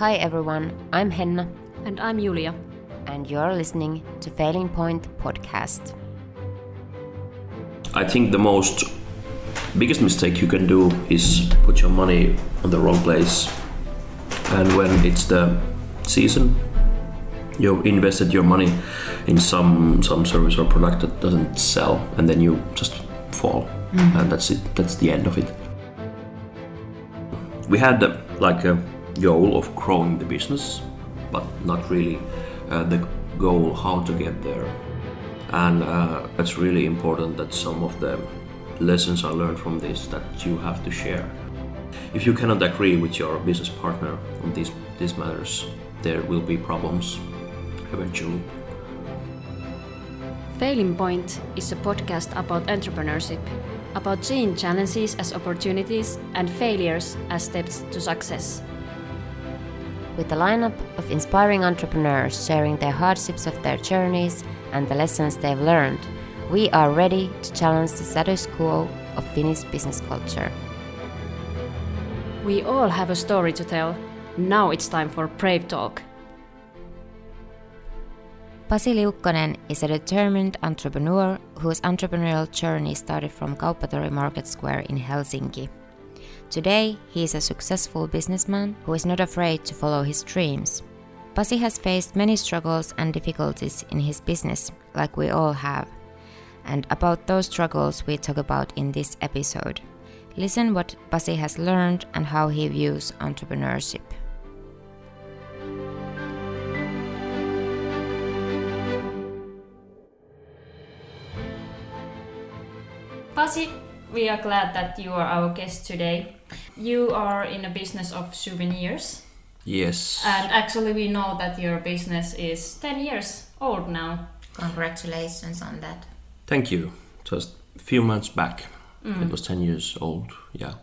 Hi everyone, I'm Henna. And I'm Julia. And you're listening to Failing Point podcast. I think the most biggest mistake you can do is put your money on the wrong place. And when it's the season, you've invested your money in some some service or product that doesn't sell, and then you just fall, mm. and that's it. That's the end of it. We had uh, like a goal of growing the business, but not really uh, the goal how to get there. And uh, it's really important that some of the lessons I learned from this that you have to share. If you cannot agree with your business partner on these these matters, there will be problems eventually. Failing Point is a podcast about entrepreneurship, about seeing challenges as opportunities and failures as steps to success. With a lineup of inspiring entrepreneurs sharing their hardships of their journeys and the lessons they've learned, we are ready to challenge the status quo of Finnish business culture. We all have a story to tell. Now it's time for Brave Talk. Pasi Liukkonen is a determined entrepreneur whose entrepreneurial journey started from Kauppatori Market Square in Helsinki. Today, he is a successful businessman who is not afraid to follow his dreams. Pasi has faced many struggles and difficulties in his business, like we all have. And about those struggles we talk about in this episode. Listen what Pasi has learned and how he views entrepreneurship. Pasi, we are glad that you are our guest today. You are in a business of souvenirs. Yes. And actually, we know that your business is 10 years old now. Congratulations on that. Thank you. Just a few months back, mm. it was 10 years old. Yeah.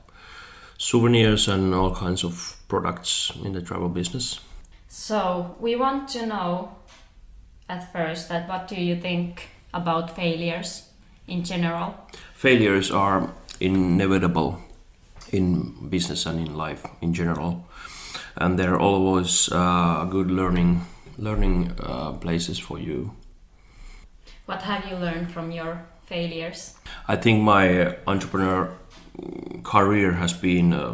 Souvenirs and all kinds of products in the travel business. So, we want to know at first that what do you think about failures in general? Failures are inevitable in business and in life in general, and they're always uh, good learning learning uh, places for you. What have you learned from your failures? I think my entrepreneur career has been uh,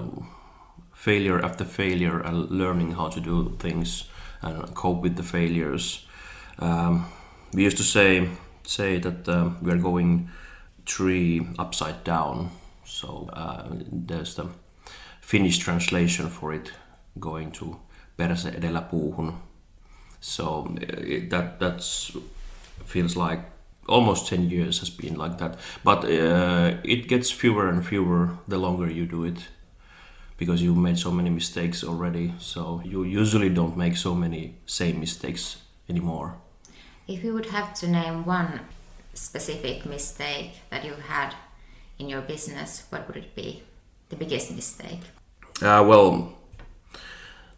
failure after failure and learning how to do things and cope with the failures. Um, we used to say say that uh, we are going tree upside down. So uh, there's the Finnish translation for it going to perse edellä puuhun. So it, that that's feels like almost 10 years has been like that but uh, it gets fewer and fewer the longer you do it because you made so many mistakes already so you usually don't make so many same mistakes anymore if you would have to name one specific mistake that you've had in your business, what would it be? The biggest mistake? Uh, well,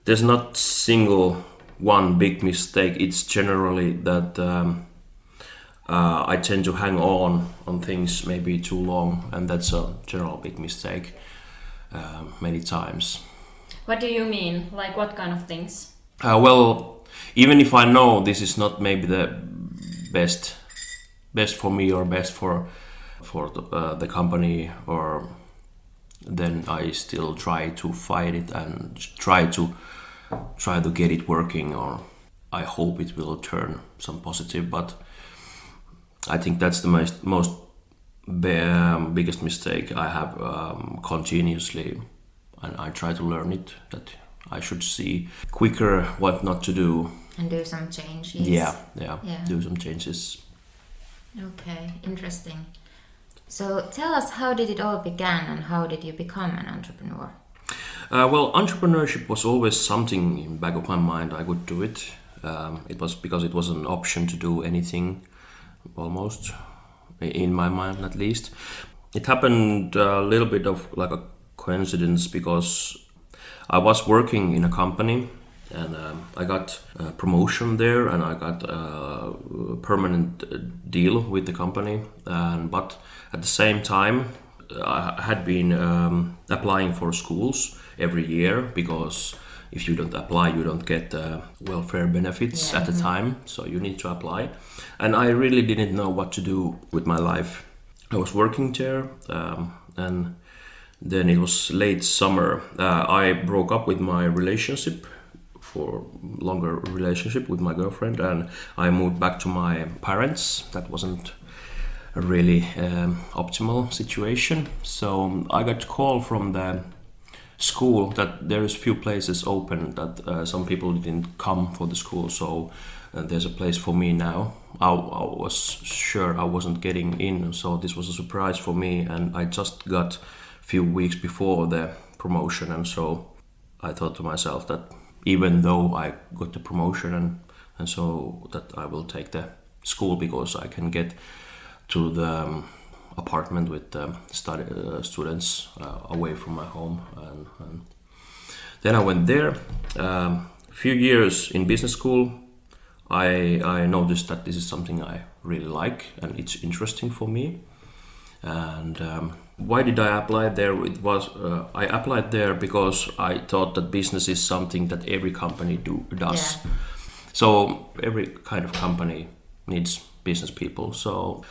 there's not single one big mistake. It's generally that um, uh, I tend to hang on on things maybe too long, and that's a general big mistake uh, many times. What do you mean? Like what kind of things? Uh, well, even if I know this is not maybe the best best for me or best for for the, uh, the company or then I still try to fight it and try to try to get it working or I hope it will turn some positive but I think that's the most most um, biggest mistake I have um, continuously and I try to learn it that I should see quicker what not to do. And do some changes. Yeah yeah, yeah. do some changes Okay, interesting. So tell us how did it all began and how did you become an entrepreneur? Uh, well, entrepreneurship was always something in back of my mind. I would do it. Um, it was because it was an option to do anything, almost in my mind at least. It happened a little bit of like a coincidence because I was working in a company and um, I got a promotion there, and I got a permanent deal with the company. And but at the same time, I had been um, applying for schools every year because if you don't apply, you don't get uh, welfare benefits Yeah. at the time. So you need to apply. And I really didn't know what to do with my life. I was working there, um, and then it was late summer. Uh, I broke up with my relationship for longer relationship with my girlfriend, and I moved back to my parents. That wasn't a really um, optimal situation. So I got a call from the school that there is few places open that uh, some people didn't come for the school so uh, there's a place for me now I, I was sure i wasn't getting in so this was a surprise for me and i just got a few weeks before the promotion and so i thought to myself that even though i got the promotion and, and so that i will take the school because i can get to the um, apartment with um, study, uh, students uh, away from my home. And, and then I went there. Um, a few years in business school, I, I noticed that this is something I really like and it's interesting for me. And um, why did I apply there? It was uh, I applied there because I thought that business is something that every company do does. Yeah. So every kind of company needs business people. So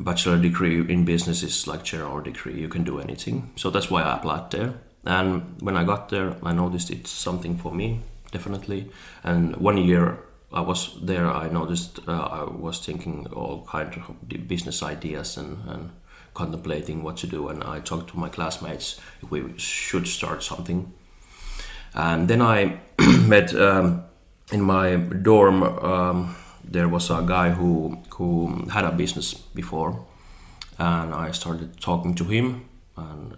bachelor degree in business is like general degree. You can do anything. So that's why I applied there. And when I got there, I noticed it's something for me, definitely. And one year I was there, I noticed uh, I was thinking all kind of business ideas and, and contemplating what to do. And I talked to my classmates if we should start something. And then I met um, in my dorm. Um, there was a guy who who had a business before, and I started talking to him, and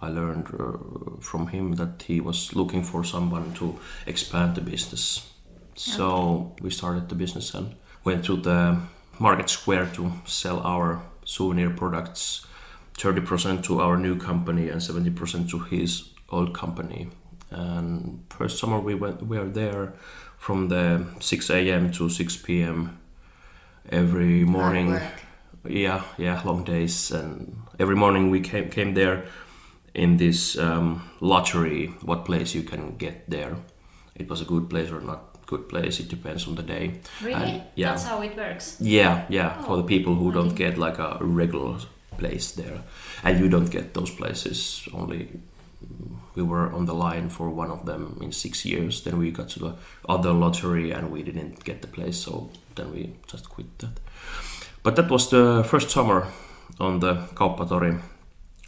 I learned uh, from him that he was looking for someone to expand the business. So we started the business and went to the market square to sell our souvenir products, thirty percent to our new company and seventy percent to his old company. And first summer we went we were there from the 6 a.m. to 6 p.m. every morning. Yeah, yeah, long days, and every morning we came came there in this um, lottery. What place you can get there? It was a good place or not good place. It depends on the day. Really? And, yeah, That's how it works. yeah, yeah. For oh, the people who I don't didn't- get like a regular place there, and you don't get those places only. We were on the line for one of them in six years. Then we got to the other lottery, and we didn't get the place. So then we just quit that. But that was the first summer on the Kauppatori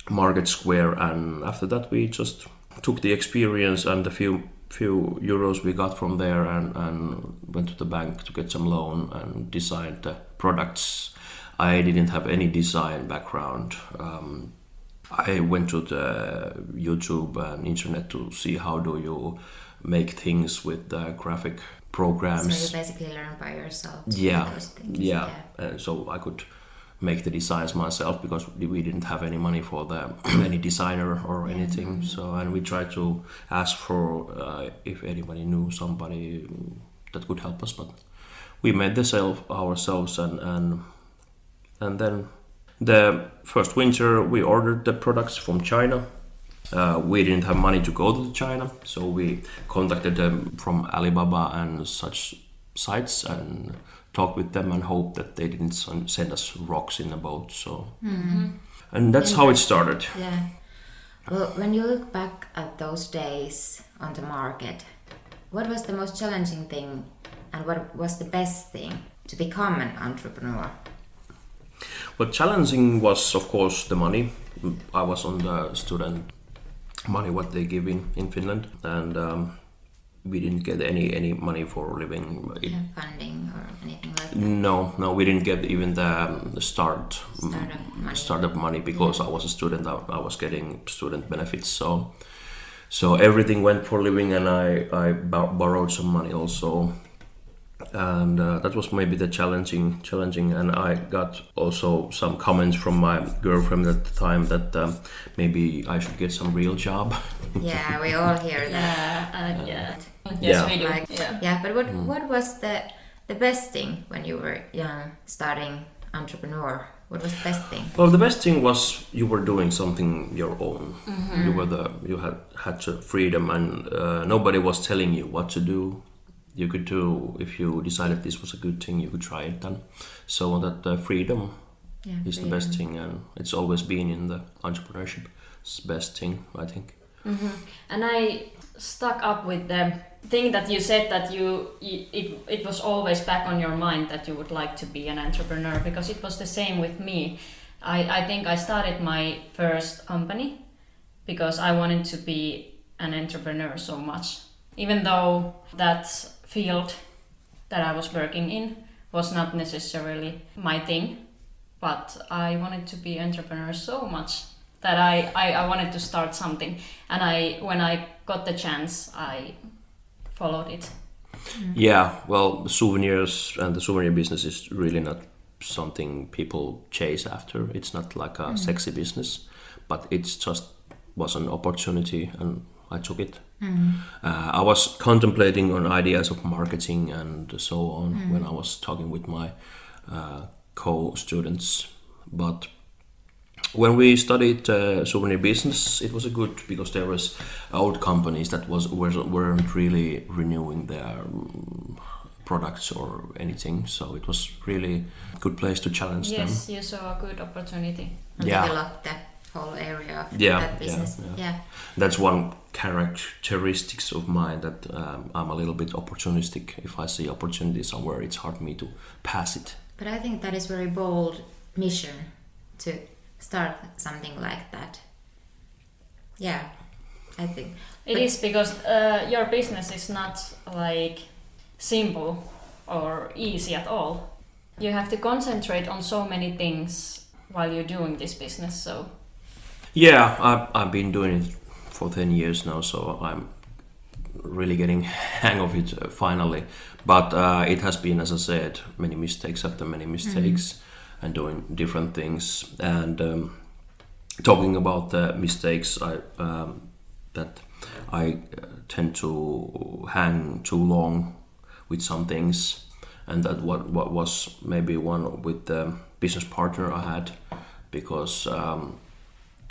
market square, and after that we just took the experience and the few few euros we got from there and, and went to the bank to get some loan and designed the products. I didn't have any design background. Um, I went to the YouTube and internet to see how do you make things with the graphic programs. So you basically learn by yourself. to Yeah, those things. yeah. Uh, so I could make the designs myself because we didn't have any money for the any designer or anything. So and we tried to ask for uh, if anybody knew somebody that could help us, but we made the self ourselves and and and then the first winter we ordered the products from China. Uh, we didn't have money to go to China, so we contacted them from Alibaba and such sites and talked with them and hoped that they didn't send us rocks in a boat. So, and that's how it started. Yeah. Well, when you look back at those days on the market, what was the most challenging thing and what was the best thing to become an entrepreneur? Well, challenging was, of course, the money. I was on the student money what they give in, in Finland, and um, we didn't get any any money for living. It, Yeah, funding or anything like that? No, no, we didn't get even the, um, the start Startup money. startup money because I was a student. I, I was getting student benefits, so so everything went for living, and I I borrowed some money also, and uh, that was maybe the challenging challenging. And I got also some comments from my girlfriend at the time that um, maybe I should get some real job. Yeah, we all hear that. Yeah, uh, yeah. Yes, Yeah. we do. Like, yeah. yeah, but what what was the the best thing when you were young, starting entrepreneur What was the best thing? Well, the best thing was you were doing something your own. You were the you had had freedom, and uh, nobody was telling you what to do. You could do if you decided this was a good thing, you could try it then. So that uh, freedom Yeah, is the best thing, and it's always been in the entrepreneurship. It's the best thing, I think. And I stuck up with the thing that you said that you, you it, it was always back on your mind that you would like to be an entrepreneur because it was the same with me. I, I think I started my first company because I wanted to be an entrepreneur so much. Even though that field that I was working in was not necessarily my thing, but I wanted to be entrepreneur so much that I, I, I wanted to start something and I when I got the chance I followed it. Mm-hmm. Yeah, well, souvenirs and the souvenir business is really not something people chase after. It's not like a mm-hmm. sexy business, but it's just was an opportunity, and I took it. Uh, I was contemplating on ideas of marketing and so on when I was talking with my uh, co-students, but when we studied uh, souvenir business, it was a good because there was old companies that was were- weren't really renewing their um, products or anything. So it was really a good place to challenge them. Yes, you saw a good opportunity. And Yeah. develop whole area of Yeah, that business. yeah, yeah. them. That's one characteristics of mine that um, I'm a little bit opportunistic. If I see opportunity somewhere, it's hard for me to pass it. But I think that is very bold mission to start something like that. Yeah, I think. It But- is because uh, your business is not like simple or easy at all. You have to concentrate on so many things while you're doing this business. So Yeah, I've, I've been doing it for 10 years now, so I'm really getting hang of it uh, finally. But uh, it has been, as I said, many mistakes after many mistakes and doing different things. And um, talking about the mistakes, I um, that I uh, tend to hang too long with some things, and that what what was maybe one with the business partner I had, because um,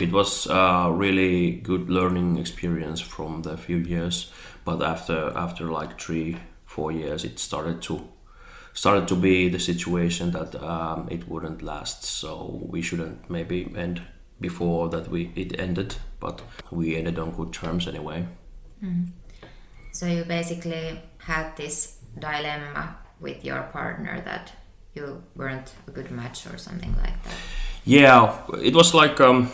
it was a really good learning experience from the few years. But after after like three four years, it started to started to be the situation that um, it wouldn't last. So we shouldn't maybe end before that we it ended, but we ended on good terms anyway. So you basically had this dilemma with your partner that you weren't a good match or something like that. Yeah, it was like um,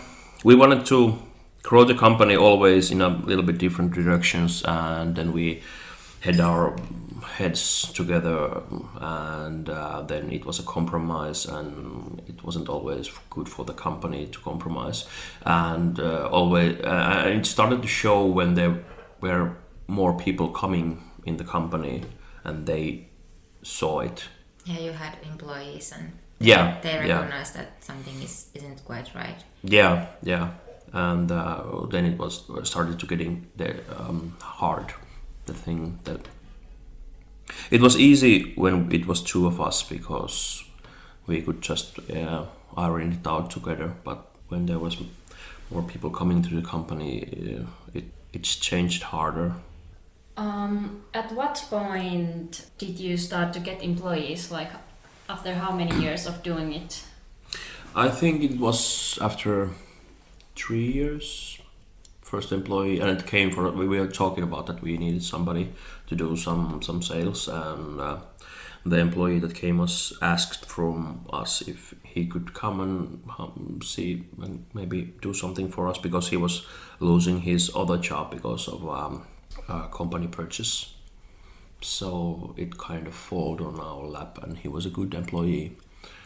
we wanted to grow the company always in a little bit different directions, and then we had our heads together, and uh, then it was a compromise, and it wasn't always good for the company to compromise, and uh, always uh, it started to show when there were more people coming in the company, and they saw it. Yeah, you had employees and Yeah, they yeah. that something is isn't quite right. Yeah, yeah, and uh, then it was started to getting the, um, hard. The thing that it was easy when it was two of us because we could just yeah, iron it out together. But when there was more people coming to the company, uh, it it's changed harder. Um, at what point did you start to get employees? Like, after how many years of doing it? I think it was after three years, first employee, and it came for we were talking about that we needed somebody to do some some sales, and uh, the employee that came us asked from us if he could come and um, see and maybe do something for us because he was losing his other job because of um, company purchase. So it kind of folded on our lap, and he was a good employee.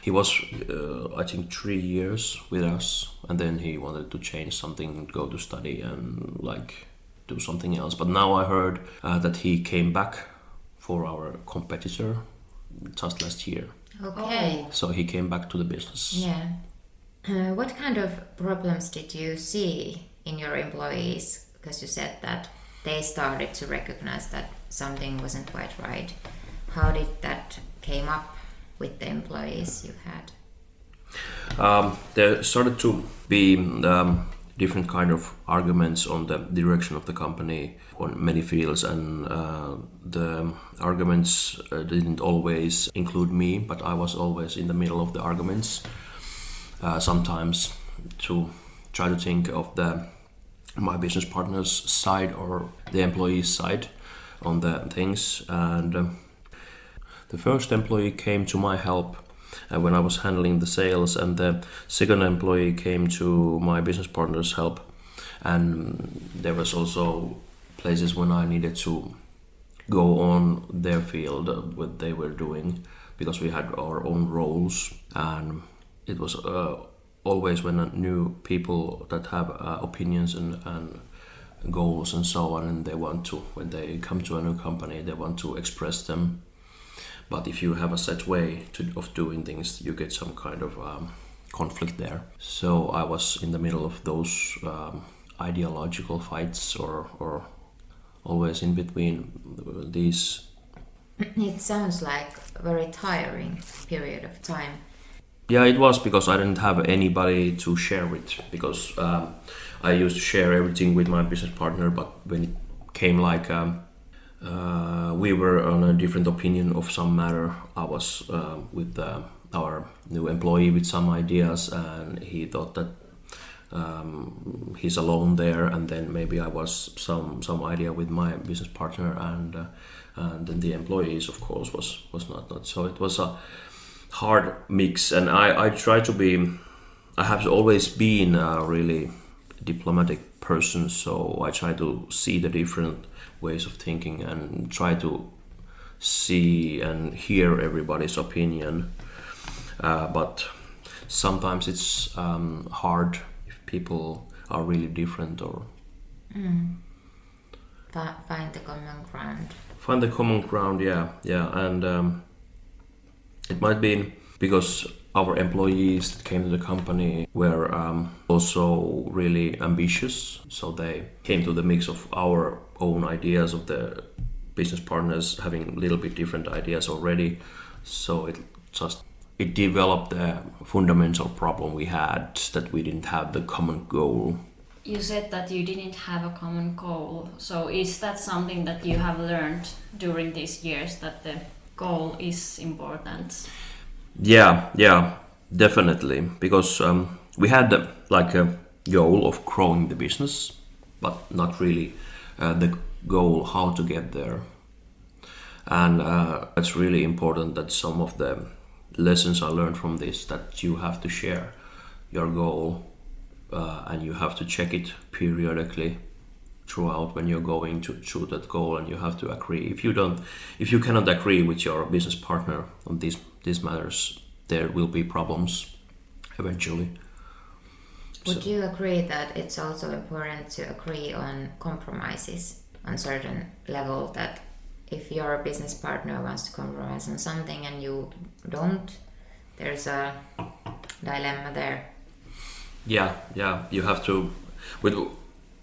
He was, uh, I think, three years with us, and then he wanted to change something, go to study, and like do something else. But now I heard uh, that he came back for our competitor just last year. Okay. So he came back to the business. Yeah. Uh, what kind of problems did you see in your employees? Because you said that they started to recognize that something wasn't quite right. How did that came up with the employees you had? Um, there started to be um, different kind of arguments on the direction of the company on many fields, and uh, the arguments uh, didn't always include me, but I was always in the middle of the arguments. Uh, sometimes to try to think of the my business partner's side or the employee's side on the things, and um, the first employee came to my help uh, when I was handling the sales, and the second employee came to my business partner's help. And there was also places when I needed to go on their field, uh, what they were doing, because we had our own roles, and it was uh, always when new people that have uh, opinions and, and goals and so on, and they want to when they come to a new company, they want to express them but if you have a set way to, of doing things, you get some kind of um, conflict there. So I was in the middle of those um, ideological fights, or, or always in between these. It sounds like a very tiring period of time. Yeah, it was because I didn't have anybody to share with. Because um, I used to share everything with my business partner, but when it came like um, uh, we were on a different opinion of some matter. I was uh, with uh, our new employee with some ideas, and he thought that um, he's alone there, and then maybe I was some some idea with my business partner, and uh, and then the employees, of course, was was not not. So it was a hard mix, and I I try to be. I have always been a really diplomatic person, so I try to see the different ways of thinking and try to see and hear everybody's opinion. Uh, but sometimes it's um, hard if people are really different or mm. find the common ground. Find the common ground, yeah, yeah, and um, it might be because our employees that came to the company were um, also really ambitious. So they came to the mix of our own ideas of the business partners having a little bit different ideas already. So it just it developed a fundamental problem we had that we didn't have the common goal. You said that you didn't have a common goal. So is that something that you have learned during these years that the goal is important? Yeah, yeah, definitely. Because um, we had uh, like a goal of growing the business, but not really uh, the goal how to get there. And uh, it's really important that some of the lessons I learned from this that you have to share your goal uh, and you have to check it periodically throughout when you're going to through that goal and you have to agree if you don't if you cannot agree with your business partner on these these matters there will be problems eventually would so. you agree that it's also important to agree on compromises on certain level that if your business partner wants to compromise on something and you don't there's a dilemma there yeah yeah you have to with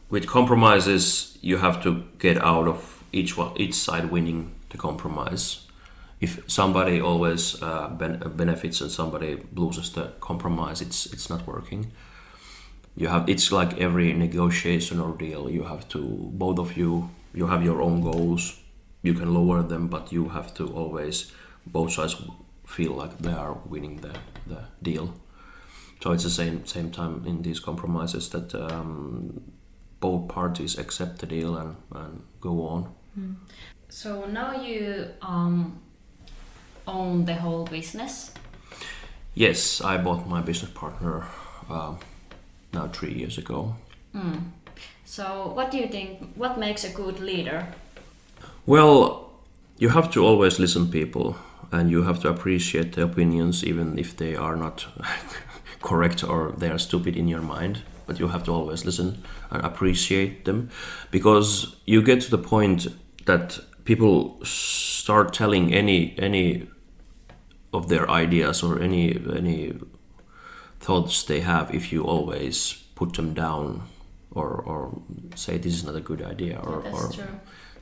with compromises you have to get out of each one each side winning the compromise. If somebody always uh, ben- benefits and somebody loses the compromise it's it's not working. You have it's like every negotiation or deal you have to both of you you have your own goals. You can lower them but you have to always both sides feel like they are winning the, the deal. So it's the same same time in these compromises that um, both parties accept the deal and, and go on. Mm. So now you um, own the whole business. Yes, I bought my business partner uh, now three years ago. Mm. So, what do you think? What makes a good leader? Well, you have to always listen people, and you have to appreciate the opinions, even if they are not correct or they are stupid in your mind but you have to always listen and appreciate them. Because you get to the point that people start telling any any of their ideas or any any thoughts they have if you always put them down or or say this is not a good idea or, or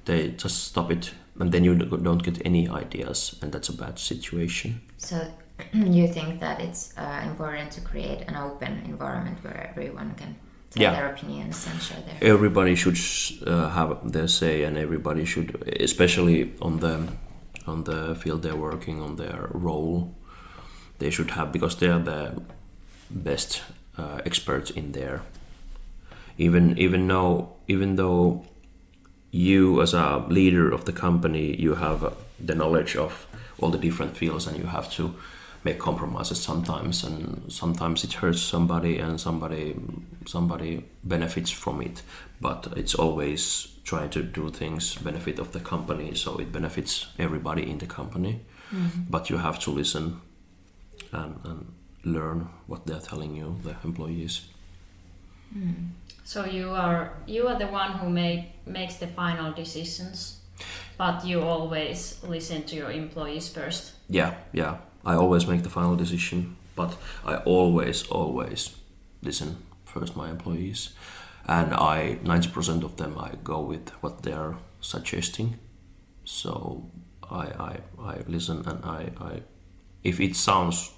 they just stop it and then you don't get any ideas and that's a bad situation. So you think that it's uh, important to create an open environment where everyone can tell Yeah. their opinions and share their everybody should uh, have their say and everybody should especially on the on the field they're working on their role they should have because they're the best uh, experts in there even even though even though you as a leader of the company you have the knowledge of all the different fields and you have to make compromises sometimes and sometimes it hurts somebody and somebody somebody benefits from it. But it's always trying to do things benefit of the company so it benefits everybody in the company. Mm-hmm. But you have to listen and, and learn what they're telling you the employees. Mm-hmm. So you are you are the one who make makes the final decisions, but you always listen to your employees first. Yeah, yeah. I always make the final decision, but I always, always listen first my employees, and I ninety percent of them I go with what they're suggesting. So I, I, I listen and I, I, if it sounds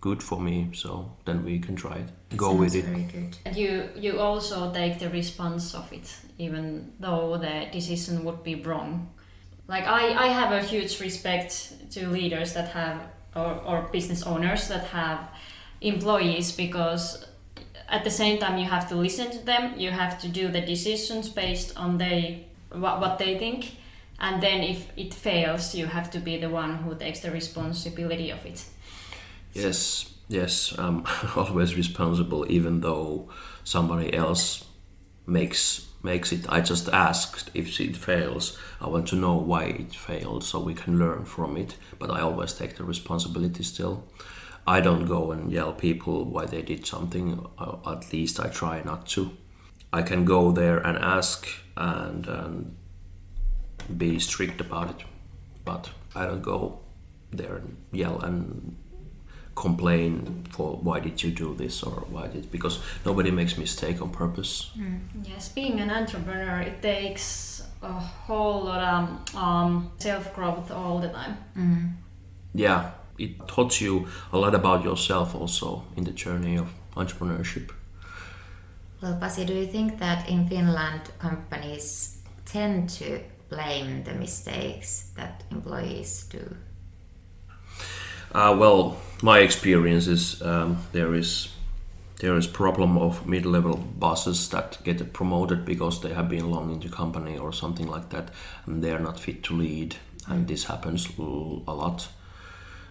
good for me, so then we can try it. Go with it. Good. And you you also take the response of it, even though the decision would be wrong. Like I, I have a huge respect to leaders that have or, or business owners that have employees because at the same time you have to listen to them, you have to do the decisions based on they what, what they think, and then if it fails, you have to be the one who takes the responsibility of it. Yes, yes, I'm always responsible, even though somebody else makes makes it. I just asked if it fails. I want to know why it failed, so we can learn from it. But I always take the responsibility still. I don't go and yell people why they did something. uh, At least I try not to. I can go there and ask and, and be strict about it, but I don't go there and yell and complain for why did you do this or why did because nobody makes mistake on purpose mm. Yes, being an entrepreneur, it takes a whole lot of um, um self growth all the time. Mm. yeah it taught you a lot about yourself also in the journey of entrepreneurship Well, Pasi, do you think that in Finland companies tend to blame the mistakes that employees do? Uh, well my experience is um, there is there is problem of mid-level bosses that get promoted because they have been long in the company or something like that and they are not fit to lead and this happens a lot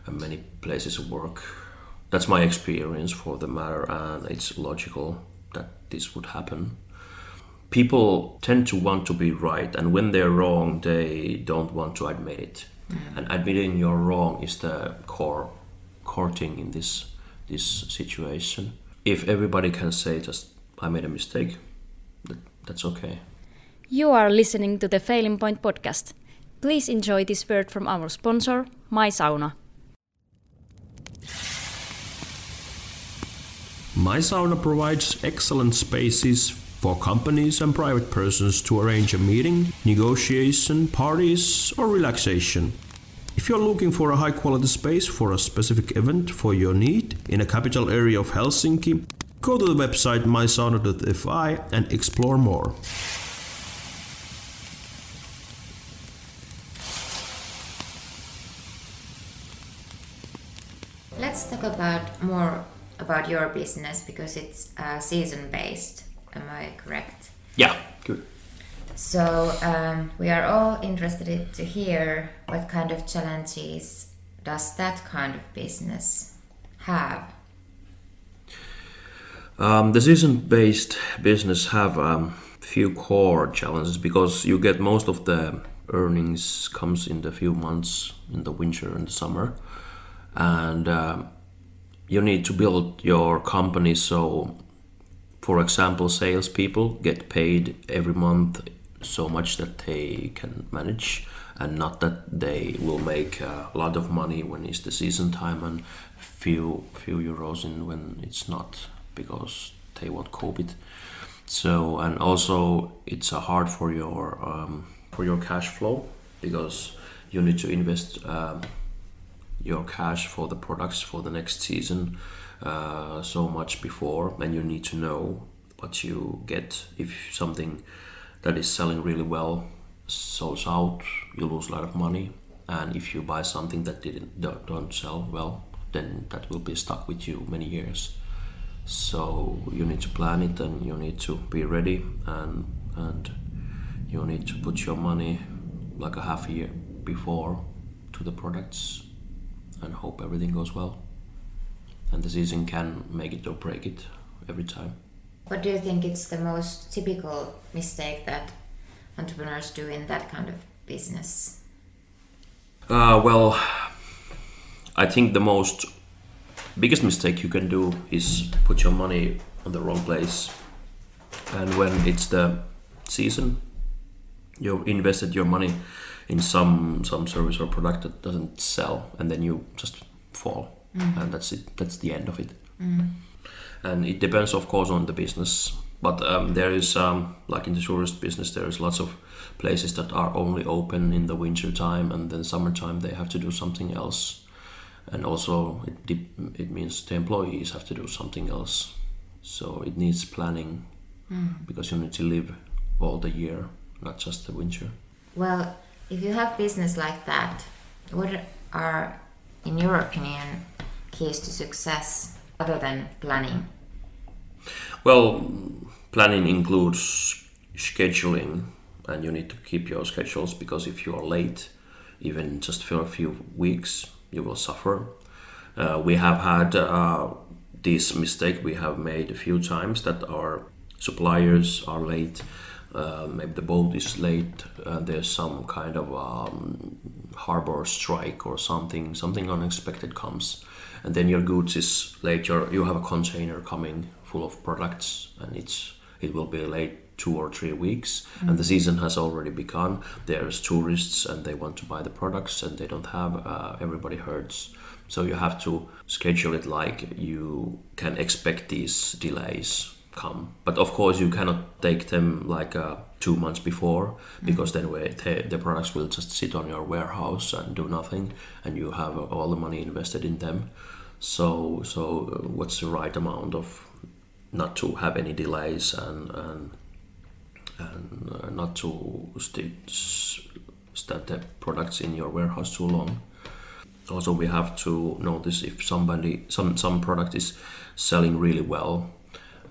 in many places of work. That's my experience for the matter and it's logical that this would happen people tend to want to be right and when they're wrong they don't want to admit it mm. and admitting you're wrong is the core core thing in this this situation if everybody can say just i made a mistake that, that's okay You are listening to the Failing Point podcast. Please enjoy this word from our sponsor, My Sauna. My Sauna provides excellent spaces for companies and private persons to arrange a meeting, negotiation, parties, or relaxation. If you're looking for a high quality space for a specific event for your need in a capital area of Helsinki, go to the website mysauna.fi and explore more. Let's talk about more about your business because it's uh, season based. Am I correct? yeah good So um, we are all interested to hear what kind of challenges does that kind of business have? Um, the season-based business have um, few core challenges because you get most of the earnings comes in the few months in the winter and the summer, and um, you need to build your company so, for example, salespeople get paid every month so much that they can manage and not that they will make a lot of money when it's the season time and few few euros in when it's not because they won't cope it so and also it's hard for your um, for your cash flow because you need to invest um, your cash for the products for the next season uh, so much before, and you need to know what you get if something that is selling really well sells out, you lose a lot of money, and if you buy something that didn't don't, don't sell well, then that will be stuck with you many years. So you need to plan it, and you need to be ready, and and you need to put your money like a half year before to the products, and hope everything goes well. And the season can make it or break it every time. What do you think is the most typical mistake that entrepreneurs do in that kind of business? Uh, well, I think the most biggest mistake you can do is put your money on the wrong place. And when it's the season, you've invested your money in some some service or product that doesn't sell, and then you just fall, and that's it. That's the end of it. And it depends, of course, on the business. But um, there is, um, like in the tourist business, there is lots of places that are only open in the winter time, and then summertime they have to do something else. And also, it de- it means the employees have to do something else. So it needs planning because you need to live all the year, not just the winter. Well, if you have business like that, what are, in your opinion, keys to success other than planning? Well, planning includes scheduling, and you need to keep your schedules because if you are late, even just for a few weeks, you will suffer. Uh, we have had uh, this mistake we have made a few times that our suppliers are late. Uh, maybe the boat is late. Uh, there's some kind of um, harbor strike or something. Something unexpected comes, and then your goods is late. You have a container coming full of products, and it's it will be late two or three weeks, and the season has already begun. There's tourists, and they want to buy the products, and they don't have. Uh, everybody hurts. So you have to schedule it like you can expect these delays come. But of course, you cannot take them like uh, two months before because then the, the products will just sit on your warehouse and do nothing, and you have all the money invested in them. So, so uh, what's the right amount of not to have any delays and and, and uh, not to st- s- stand the products in your warehouse too long? Also we have to notice if somebody some some product is selling really well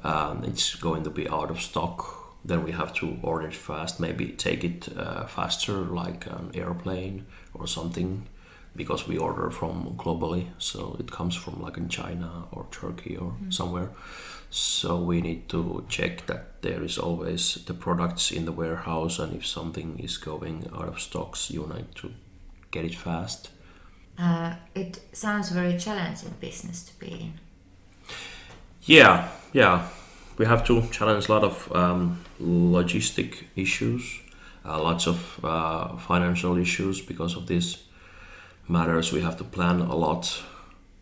um, it's going to be out of stock then we have to order it fast maybe take it uh, faster like an airplane or something because we order from globally. So it comes from like in china or turkey or somewhere. So we need to check that there is always the products in the warehouse and if something is going out of stocks you need to get it fast. Uh, it sounds very challenging business to be in. Yeah, yeah. We have to challenge a lot of um, logistic issues, uh, lots of uh, financial issues because of these matters. We have to plan a lot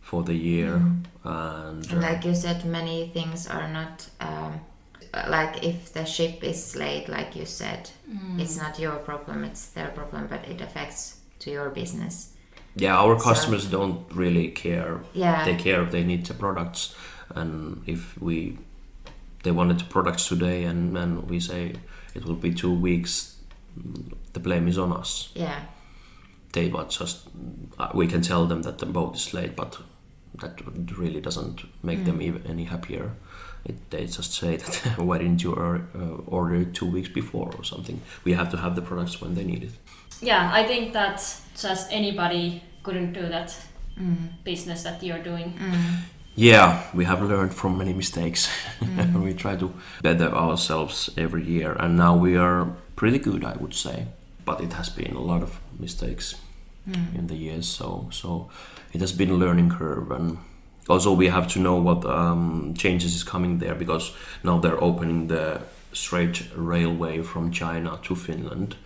for the year, and uh, And like you said, many things are not um, like if the ship is late, like you said, it's not your problem; it's their problem, but it affects to your business. yeah, our So- customers don't really care. Yeah. They care if they need the products, and if we they wanted the products today, and and we say it will be two weeks, the blame is on us. Yeah, they were just uh, we can tell them that the boat is late but that really doesn't make them even any happier. It, they just say that why didn't you or, uh, order it two weeks before or something? We have to have the products when they need it. Yeah, I think that just anybody couldn't do that business that you're doing. yeah we have learned from many mistakes. We try to better ourselves every year and now we are pretty good i would say but it has been a lot of mistakes in the years so so it has been a learning curve. And also we have to know what um, changes is coming there because now they're opening the straight railway from china to finland.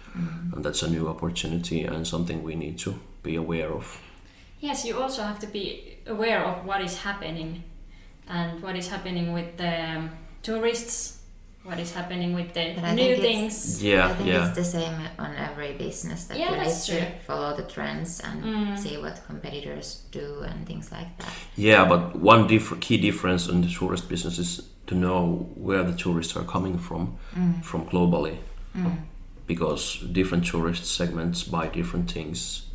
And that's a new opportunity and something we need to be aware of. Yes, you also have to be aware of what is happening and what is happening with the um, tourists what is happening with the But new things. Yeah, I think yeah. it's the same on every business that Yeah, you need that's to true. follow the trends and Mm. see what competitors do and things like that. Yeah, but one diff- key difference in the tourist business is to know where the tourists are coming from, from globally, because different tourist segments buy different things.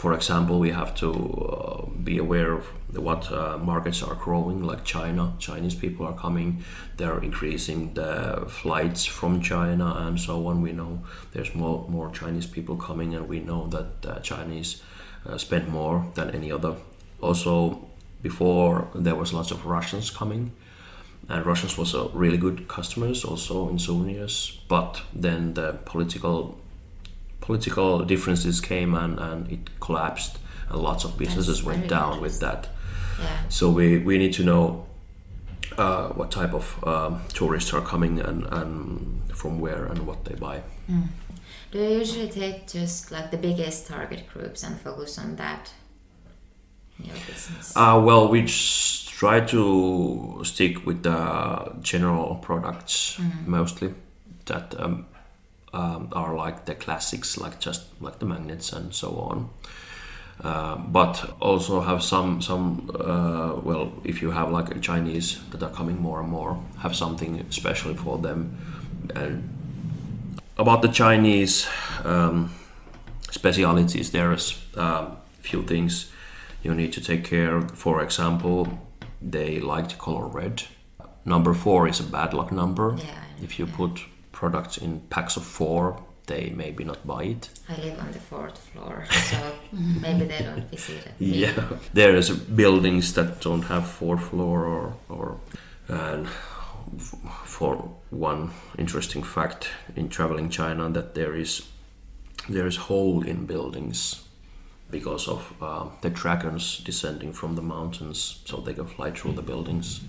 For example, we have to uh, be aware of what uh, markets are growing, like China. Chinese people are coming; they're increasing the flights from China and so on. We know there's more more Chinese people coming, and we know that uh, Chinese uh, spend more than any other. Also, before there was lots of Russians coming, and Russians was a really good customers also in souvenirs. But then the political political differences came and, and it collapsed, and lots of businesses That's went down with that. Yeah. So we, we need to know uh, what type of um, tourists are coming and, and from where and what they buy. Do you usually take just like the biggest target groups and focus on that in your business? Uh, well, we just try to stick with the general products mostly that um, um, are like the classics, like just like the magnets and so on. Uh, but also have some some uh, well, if you have like a Chinese that are coming more and more, have something especially for them. And about the Chinese um, specialities, there's a few things you need to take care. For example, they like the color red. Number four is a bad luck number. Yeah, If you yeah. put products in packs of four, they maybe not buy it. I live on the fourth floor, so maybe they don't visit it. Yeah, there is buildings that don't have fourth floor or or and for one interesting fact in traveling China that there is there is hole in buildings because of uh, the dragons descending from the mountains, so they can fly through the buildings.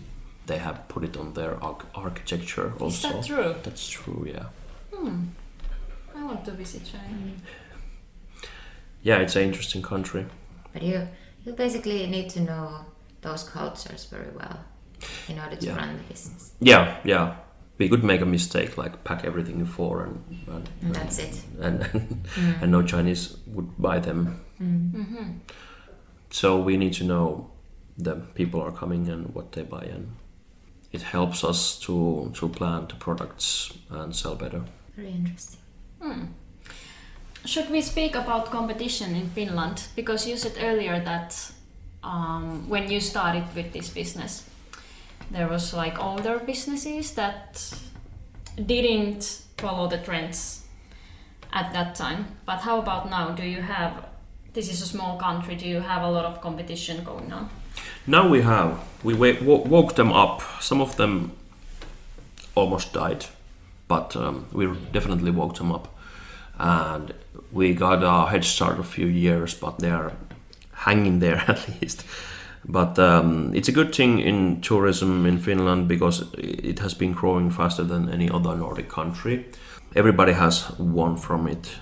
They have put it on their arch- architecture also. Is that true? That's true. Yeah. Hmm. I want to visit China. Yeah, it's an interesting country. But you you basically need to know those cultures very well in order to Yeah. run the business. Yeah, yeah. We could make a mistake, like pack everything in four, and and, And that's it. and, mm. and no Chinese would buy them. Mm. Mm-hmm. So we need to know the people are coming and what they buy, and it helps us to to plan the products and sell better. Very interesting. Should we speak about competition in Finland? Because you said earlier that um, when you started with this business, there was like older businesses that didn't follow the trends at that time. But how about now? Do you have? This is a small country. Do you have a lot of competition going on? Now we have we wo- woke them up. Some of them almost died, but um, we definitely woke them up, and we got a head start a few years. But they are hanging there at least. But um, it's a good thing in tourism in Finland because it has been growing faster than any other Nordic country. Everybody has won from it.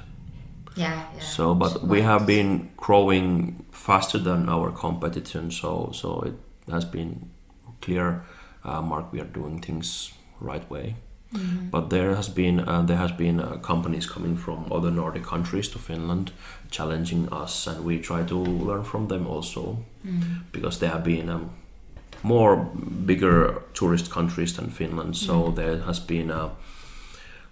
Yeah, yeah. So, but we have been growing faster than our competition. So, so it has been clear, uh, Mark. We are doing things right way. But there has been uh, there has been uh, companies coming from other Nordic countries to Finland, challenging us, and we try to learn from them also, because there have been um, more bigger tourist countries than Finland. So there has been uh,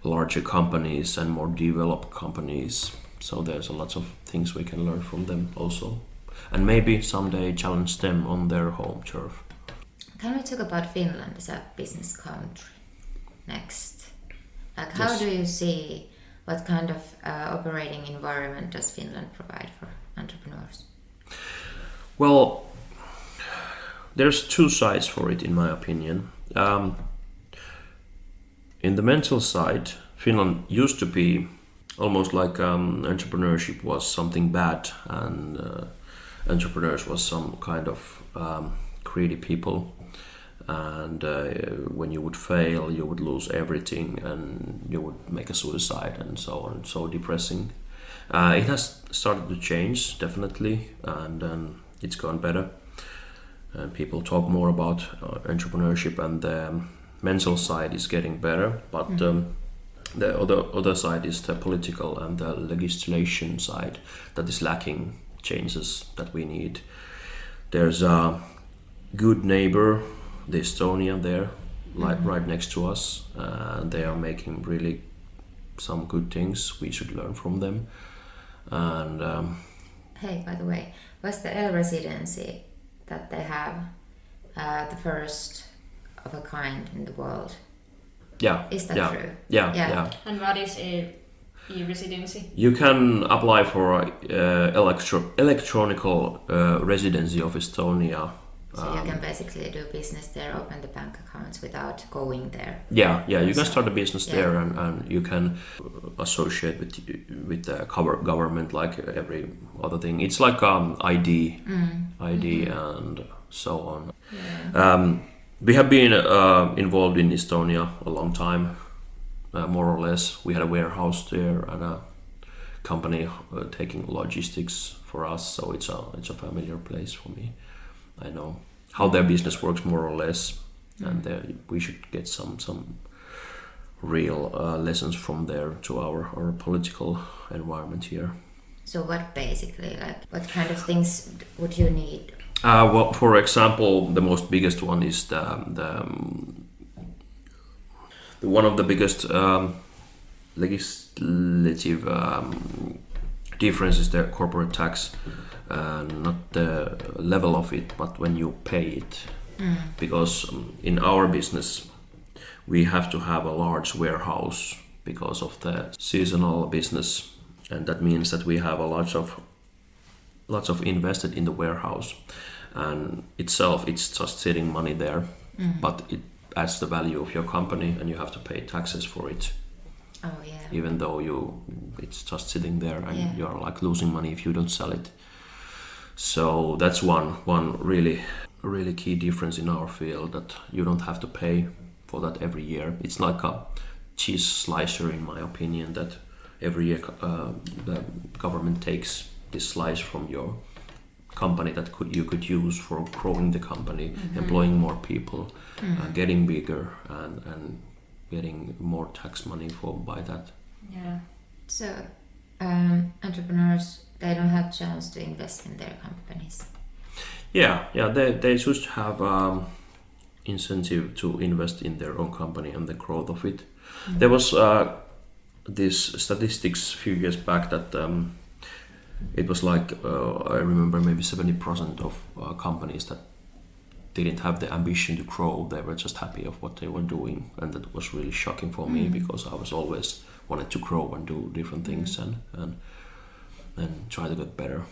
larger companies and more developed companies. So there's a lot of things we can learn from them also, and maybe someday challenge them on their home turf. Can we talk about Finland as a business country next? Like, how Yes. do you see what kind of uh, operating environment does Finland provide for entrepreneurs? Well, there's two sides for it, in my opinion. Um, in the mental side, Finland used to be almost like um, entrepreneurship was something bad, and uh, entrepreneurs was some kind of um, greedy people. And uh, when you would fail, you would lose everything, and you would make a suicide, and so on. So depressing. Uh, it has started to change definitely, and um, it's gone better. And people talk more about uh, entrepreneurship and the mental side is getting better, but um, the other other side is the political and the legislation side that is lacking changes that we need. There's a good neighbor, the Estonia there, like right next to us. Uh, they are making really some good things. We should learn from them. And um, Hey, by the way, what's the e-residency that they have uh, the first of a kind in the world? Yeah, Is that yeah, true? Yeah, Yeah. yeah, And what is a e-residency? You can apply for a uh, electro- electronical uh, residency of Estonia. So Um, you can basically do business there, open the bank accounts without going there. Yeah, yeah, you can start a business yeah. there, and, and you can associate with with the cover government like every other thing. It's like um, ID, ID, and so on. Um, we have been uh, involved in Estonia a long time, uh, more or less. We had a warehouse there and a company uh, taking logistics for us, so it's a it's a familiar place for me. I know how their business works more or less, and we should get some some real uh, lessons from there to our our political environment here. So what basically, like, what kind of things would you need? Uh, well, for example, the most biggest one is the the, the one of the biggest um, legislative um, difference is the corporate tax, uh, not the level of it, but when you pay it. Because um, in our business, we have to have a large warehouse because of the seasonal business, and that means that we have a lot of lots of invested in the warehouse. And itself it's just sitting money there but it adds the value of your company and you have to pay taxes for it. Oh yeah. even though you it's just sitting there and Yeah. you're like losing money if you don't sell it. So that's one one really really key difference in our field that you don't have to pay for that every year. It's like a cheese slicer in my opinion that every year uh, the government takes this slice from your company that could you could use for growing the company employing more people uh, getting bigger and, and getting more tax money for by that Yeah. So um, entrepreneurs they don't have chance to invest in their companies. Yeah, yeah, they, they should have um, incentive to invest in their own company and the growth of it. There was uh, this statistics a few years back that um, it was like uh, I remember maybe seventy percent of uh, companies that didn't have the ambition to grow. They were just happy of what they were doing, and that was really shocking for me because I was always wanted to grow and do different things and and and try to get better.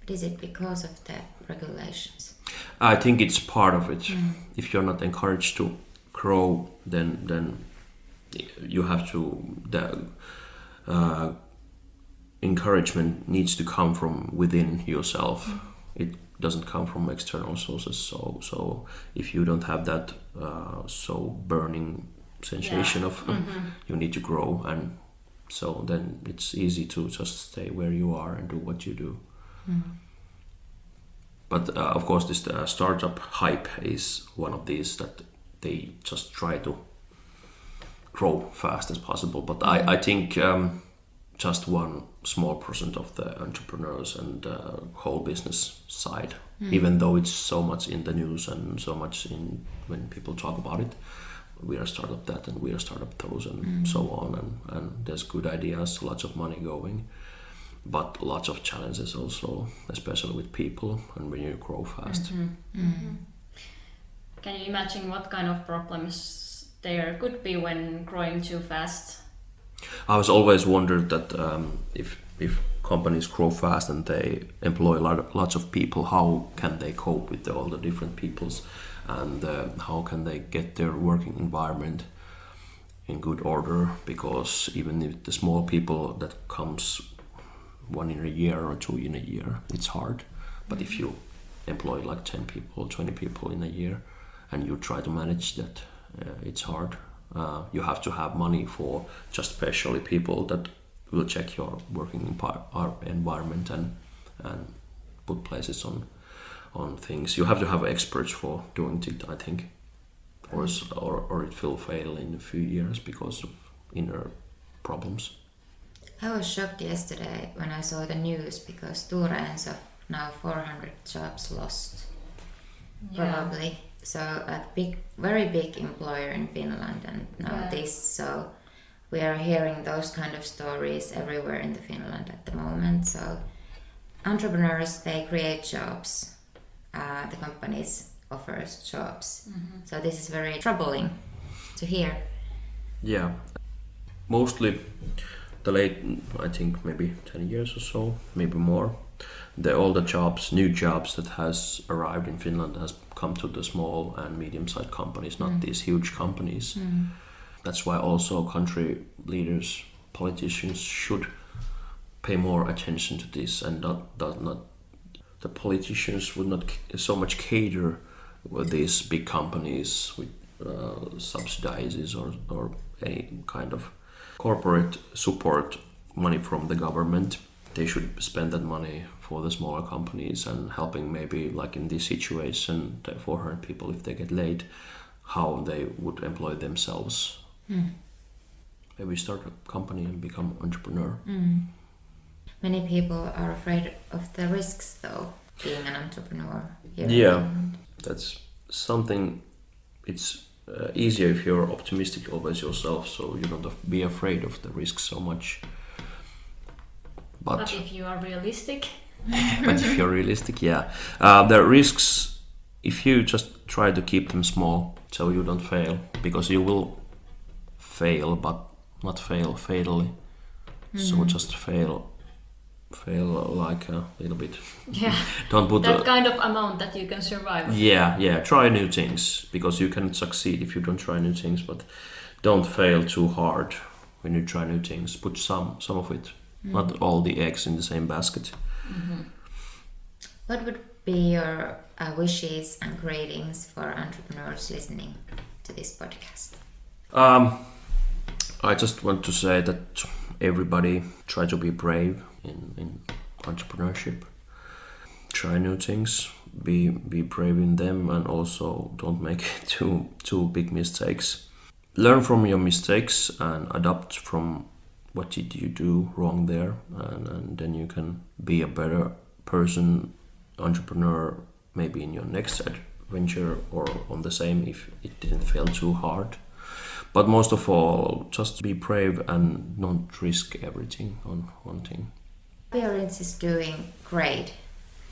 But is it because of the regulations? I think it's part of it. If you're not encouraged to grow, then then you have to. The uh, encouragement needs to come from within yourself. It doesn't come from external sources. So so if you don't have that uh, so burning sensation Yeah. of you need to grow, and so then it's easy to just stay where you are and do what you do. But uh, of course, this uh, startup hype is one of these that they just try to grow fast as possible. But I, I think um, just one small percent of the entrepreneurs and uh, whole business side, hmm. even though it's so much in the news and so much in when people talk about it, we are startup that and we are startup those and hmm. so on. And, and there's good ideas, lots of money going but lots of challenges also, especially with people and when you grow fast. Mm-hmm. Mm-hmm. Mm-hmm. Can you imagine what kind of problems there could be when growing too fast? I was always wondered that um, if if companies grow fast and they employ lot lots of people, how can they cope with all the different peoples, and uh, how can they get their working environment in good order? Because even if the small people that comes one in a year or two in a year, it's hard. But if you employ like ten people, twenty people in a year, and you try to manage that, uh, it's hard. Uh, you have to have money for just especially people that will check your working environment and and put places on on things. You have to have experts for doing it, I think. or, or, or it will fail in a few years because of inner problems. I was shocked yesterday when I saw the news because Stora Enso now 400 jobs lost probably. So a big, very big employer in Finland, and now Yeah. this. So we are hearing those kind of stories everywhere in the Finland at the moment. So entrepreneurs they create jobs. Uh, the companies offers jobs. So this is very troubling to hear. Yeah, mostly the late, I think maybe ten years or so, maybe more. The all the jobs, new jobs that has arrived in Finland has come to the small and medium-sized companies, not these huge companies. That's why also country leaders, politicians should pay more attention to this and not, not, not the politicians would not so much cater with these big companies with uh, subsidizes or, or any kind of corporate support money from the government. They should spend that money for the smaller companies and helping maybe like in this situation the 400 people if they get laid how they would employ themselves. Maybe start a company and become entrepreneur. Many people are afraid of the risks, though, being an entrepreneur. Yeah. That's something it's uh, easier if you're optimistic always yourself so you don't be afraid of the risks so much. But But if you are realistic, but if you're realistic yeah uh, the risks if you just try to keep them small so you don't fail because you will fail but not fail fatally so just fail fail like a little bit yeah, don't put that a, kind of amount that you can survive. Yeah, yeah. Try new things because you can succeed if you don't try new things. But don't fail too hard when you try new things. Put some some of it, not all the eggs in the same basket. What would be your uh, wishes and greetings for entrepreneurs listening to this podcast? Um, I just want to say that everybody try to be brave in, in entrepreneurship. Try new things. Be be brave in them, and also don't make too too big mistakes. Learn from your mistakes and adapt from what did you do wrong there, and, and then you can be a better person, entrepreneur, maybe in your next adventure or on the same if it didn't fail too hard. But most of all, just be brave and not risk everything on one thing. Appearance is doing great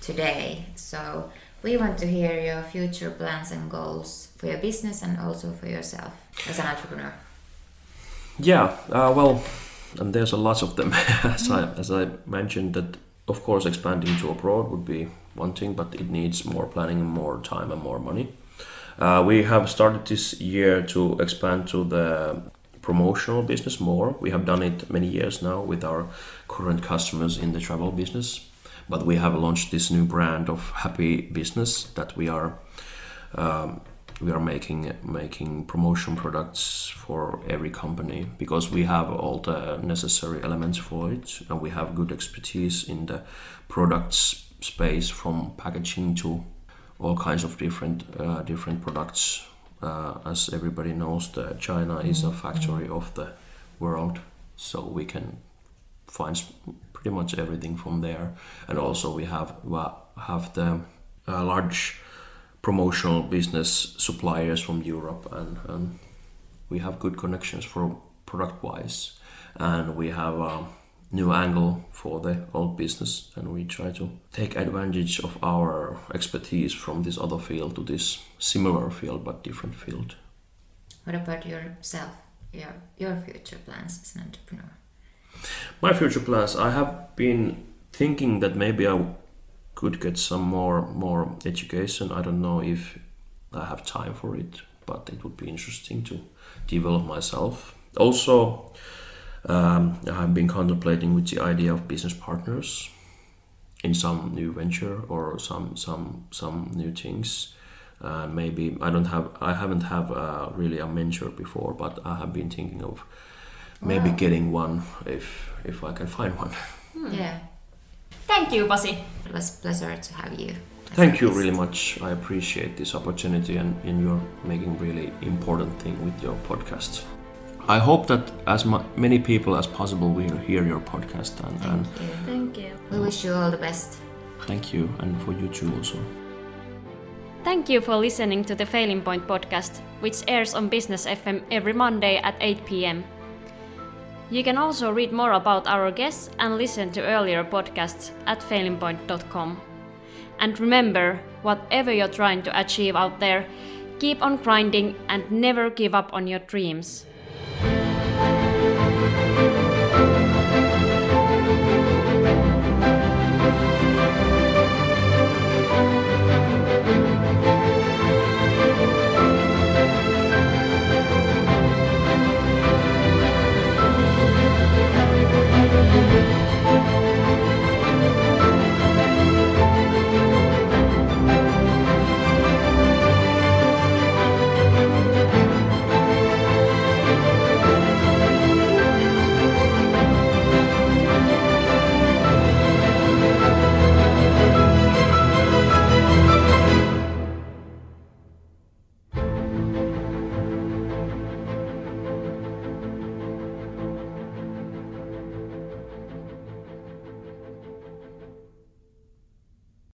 today, so we want to hear your future plans and goals for your business and also for yourself as an entrepreneur. Yeah, uh, well, and there's a lot of them. as I as I mentioned, that of course expanding to abroad would be one thing, but it needs more planning and more time and more money. Uh, we have started this year to expand to the promotional business more. We have done it many years now with our current customers in the travel business, but we have launched this new brand of happy business that we are um, we are making making promotion products for every company because we have all the necessary elements for it and we have good expertise in the products space from packaging to all kinds of different uh, different products. Uh, as everybody knows the China is a factory of the world so we can find pretty much everything from there. And also we have wa- have the uh, large promotional business suppliers from Europe and, and we have good connections for product wise and we have a new angle for the old business and we try to take advantage of our expertise from this other field to this similar field but different field What about yourself, your, your future plans as an entrepreneur? my future plans i have been thinking that maybe i could get some more more education. I don't know if i have time for it but it would be interesting to develop myself. Also um, i have been contemplating with the idea of business partners in some new venture or some some some new things. Uh, maybe i don't have i haven't have uh, really a mentor before but i have been thinking of maybe Wow. getting one if if I can find one. Yeah, Thank you, Pasi. it was a pleasure to have you. Thank you really much. I appreciate this opportunity and, and you're making really important thing with your podcast. I hope that as mu- many people as possible will hear your podcast and, Thank and Thank you. We wish you all the best. thank you and for you too also. Thank you for listening to the Failing Point podcast, which airs on Business FM every Monday at 8 pm. You can also read more about our guests and listen to earlier podcasts at failingpoint.com. And remember, whatever you're trying to achieve out there, keep on grinding and never give up on your dreams.